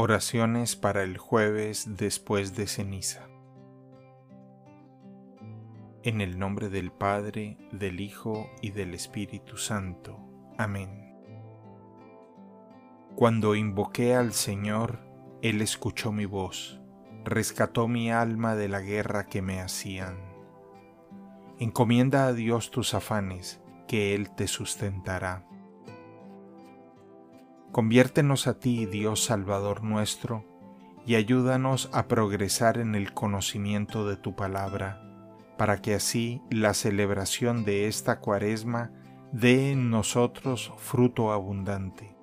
Oraciones para el jueves después de ceniza. En el nombre del Padre, del Hijo y del Espíritu Santo. Amén. Cuando invoqué al Señor, Él escuchó mi voz, rescató mi alma de la guerra que me hacían. Encomienda a Dios tus afanes, que Él te sustentará. Conviértenos a ti, Dios Salvador nuestro, y ayúdanos a progresar en el conocimiento de tu palabra, para que así la celebración de esta cuaresma dé en nosotros fruto abundante.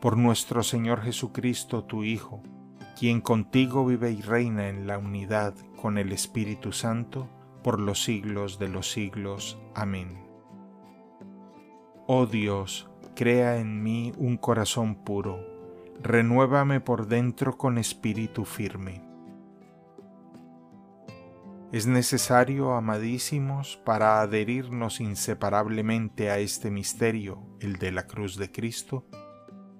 Por nuestro Señor Jesucristo, tu Hijo, quien contigo vive y reina en la unidad con el Espíritu Santo, por los siglos de los siglos. Amén. Oh Dios, crea en mí un corazón puro, renuévame por dentro con espíritu firme. Es necesario, amadísimos, para adherirnos inseparablemente a este misterio, el de la cruz de Cristo,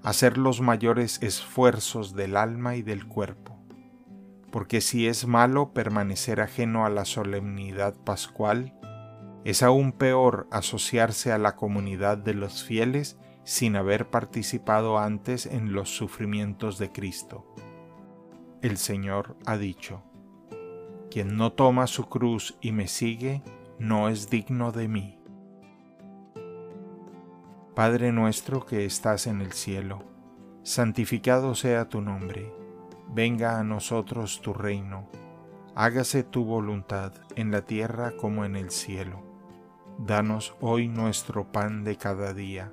hacer los mayores esfuerzos del alma y del cuerpo, porque si es malo permanecer ajeno a la solemnidad pascual, es aún peor asociarse a la comunidad de los fieles sin haber participado antes en los sufrimientos de Cristo. El Señor ha dicho, Quien no toma su cruz y me sigue, no es digno de mí. Padre nuestro que estás en el cielo, santificado sea tu nombre, venga a nosotros tu reino, hágase tu voluntad en la tierra como en el cielo. Danos hoy nuestro pan de cada día.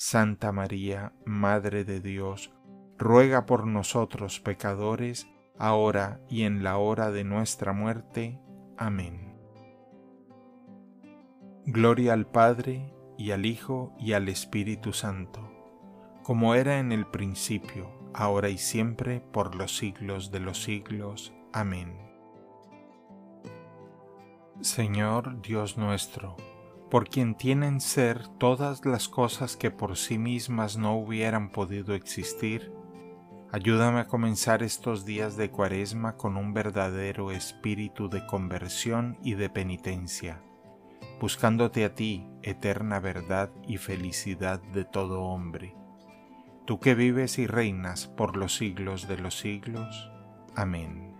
Santa María, Madre de Dios, ruega por nosotros pecadores, ahora y en la hora de nuestra muerte. Amén. Gloria al Padre, y al Hijo, y al Espíritu Santo, como era en el principio, ahora y siempre, por los siglos de los siglos. Amén. Señor Dios nuestro, por quien tienen ser todas las cosas que por sí mismas no hubieran podido existir, ayúdame a comenzar estos días de cuaresma con un verdadero espíritu de conversión y de penitencia, buscándote a ti, eterna verdad y felicidad de todo hombre. Tú que vives y reinas por los siglos de los siglos. Amén.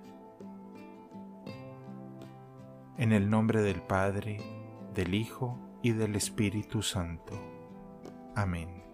En el nombre del Padre, del Hijo y del Espíritu Santo. Amén.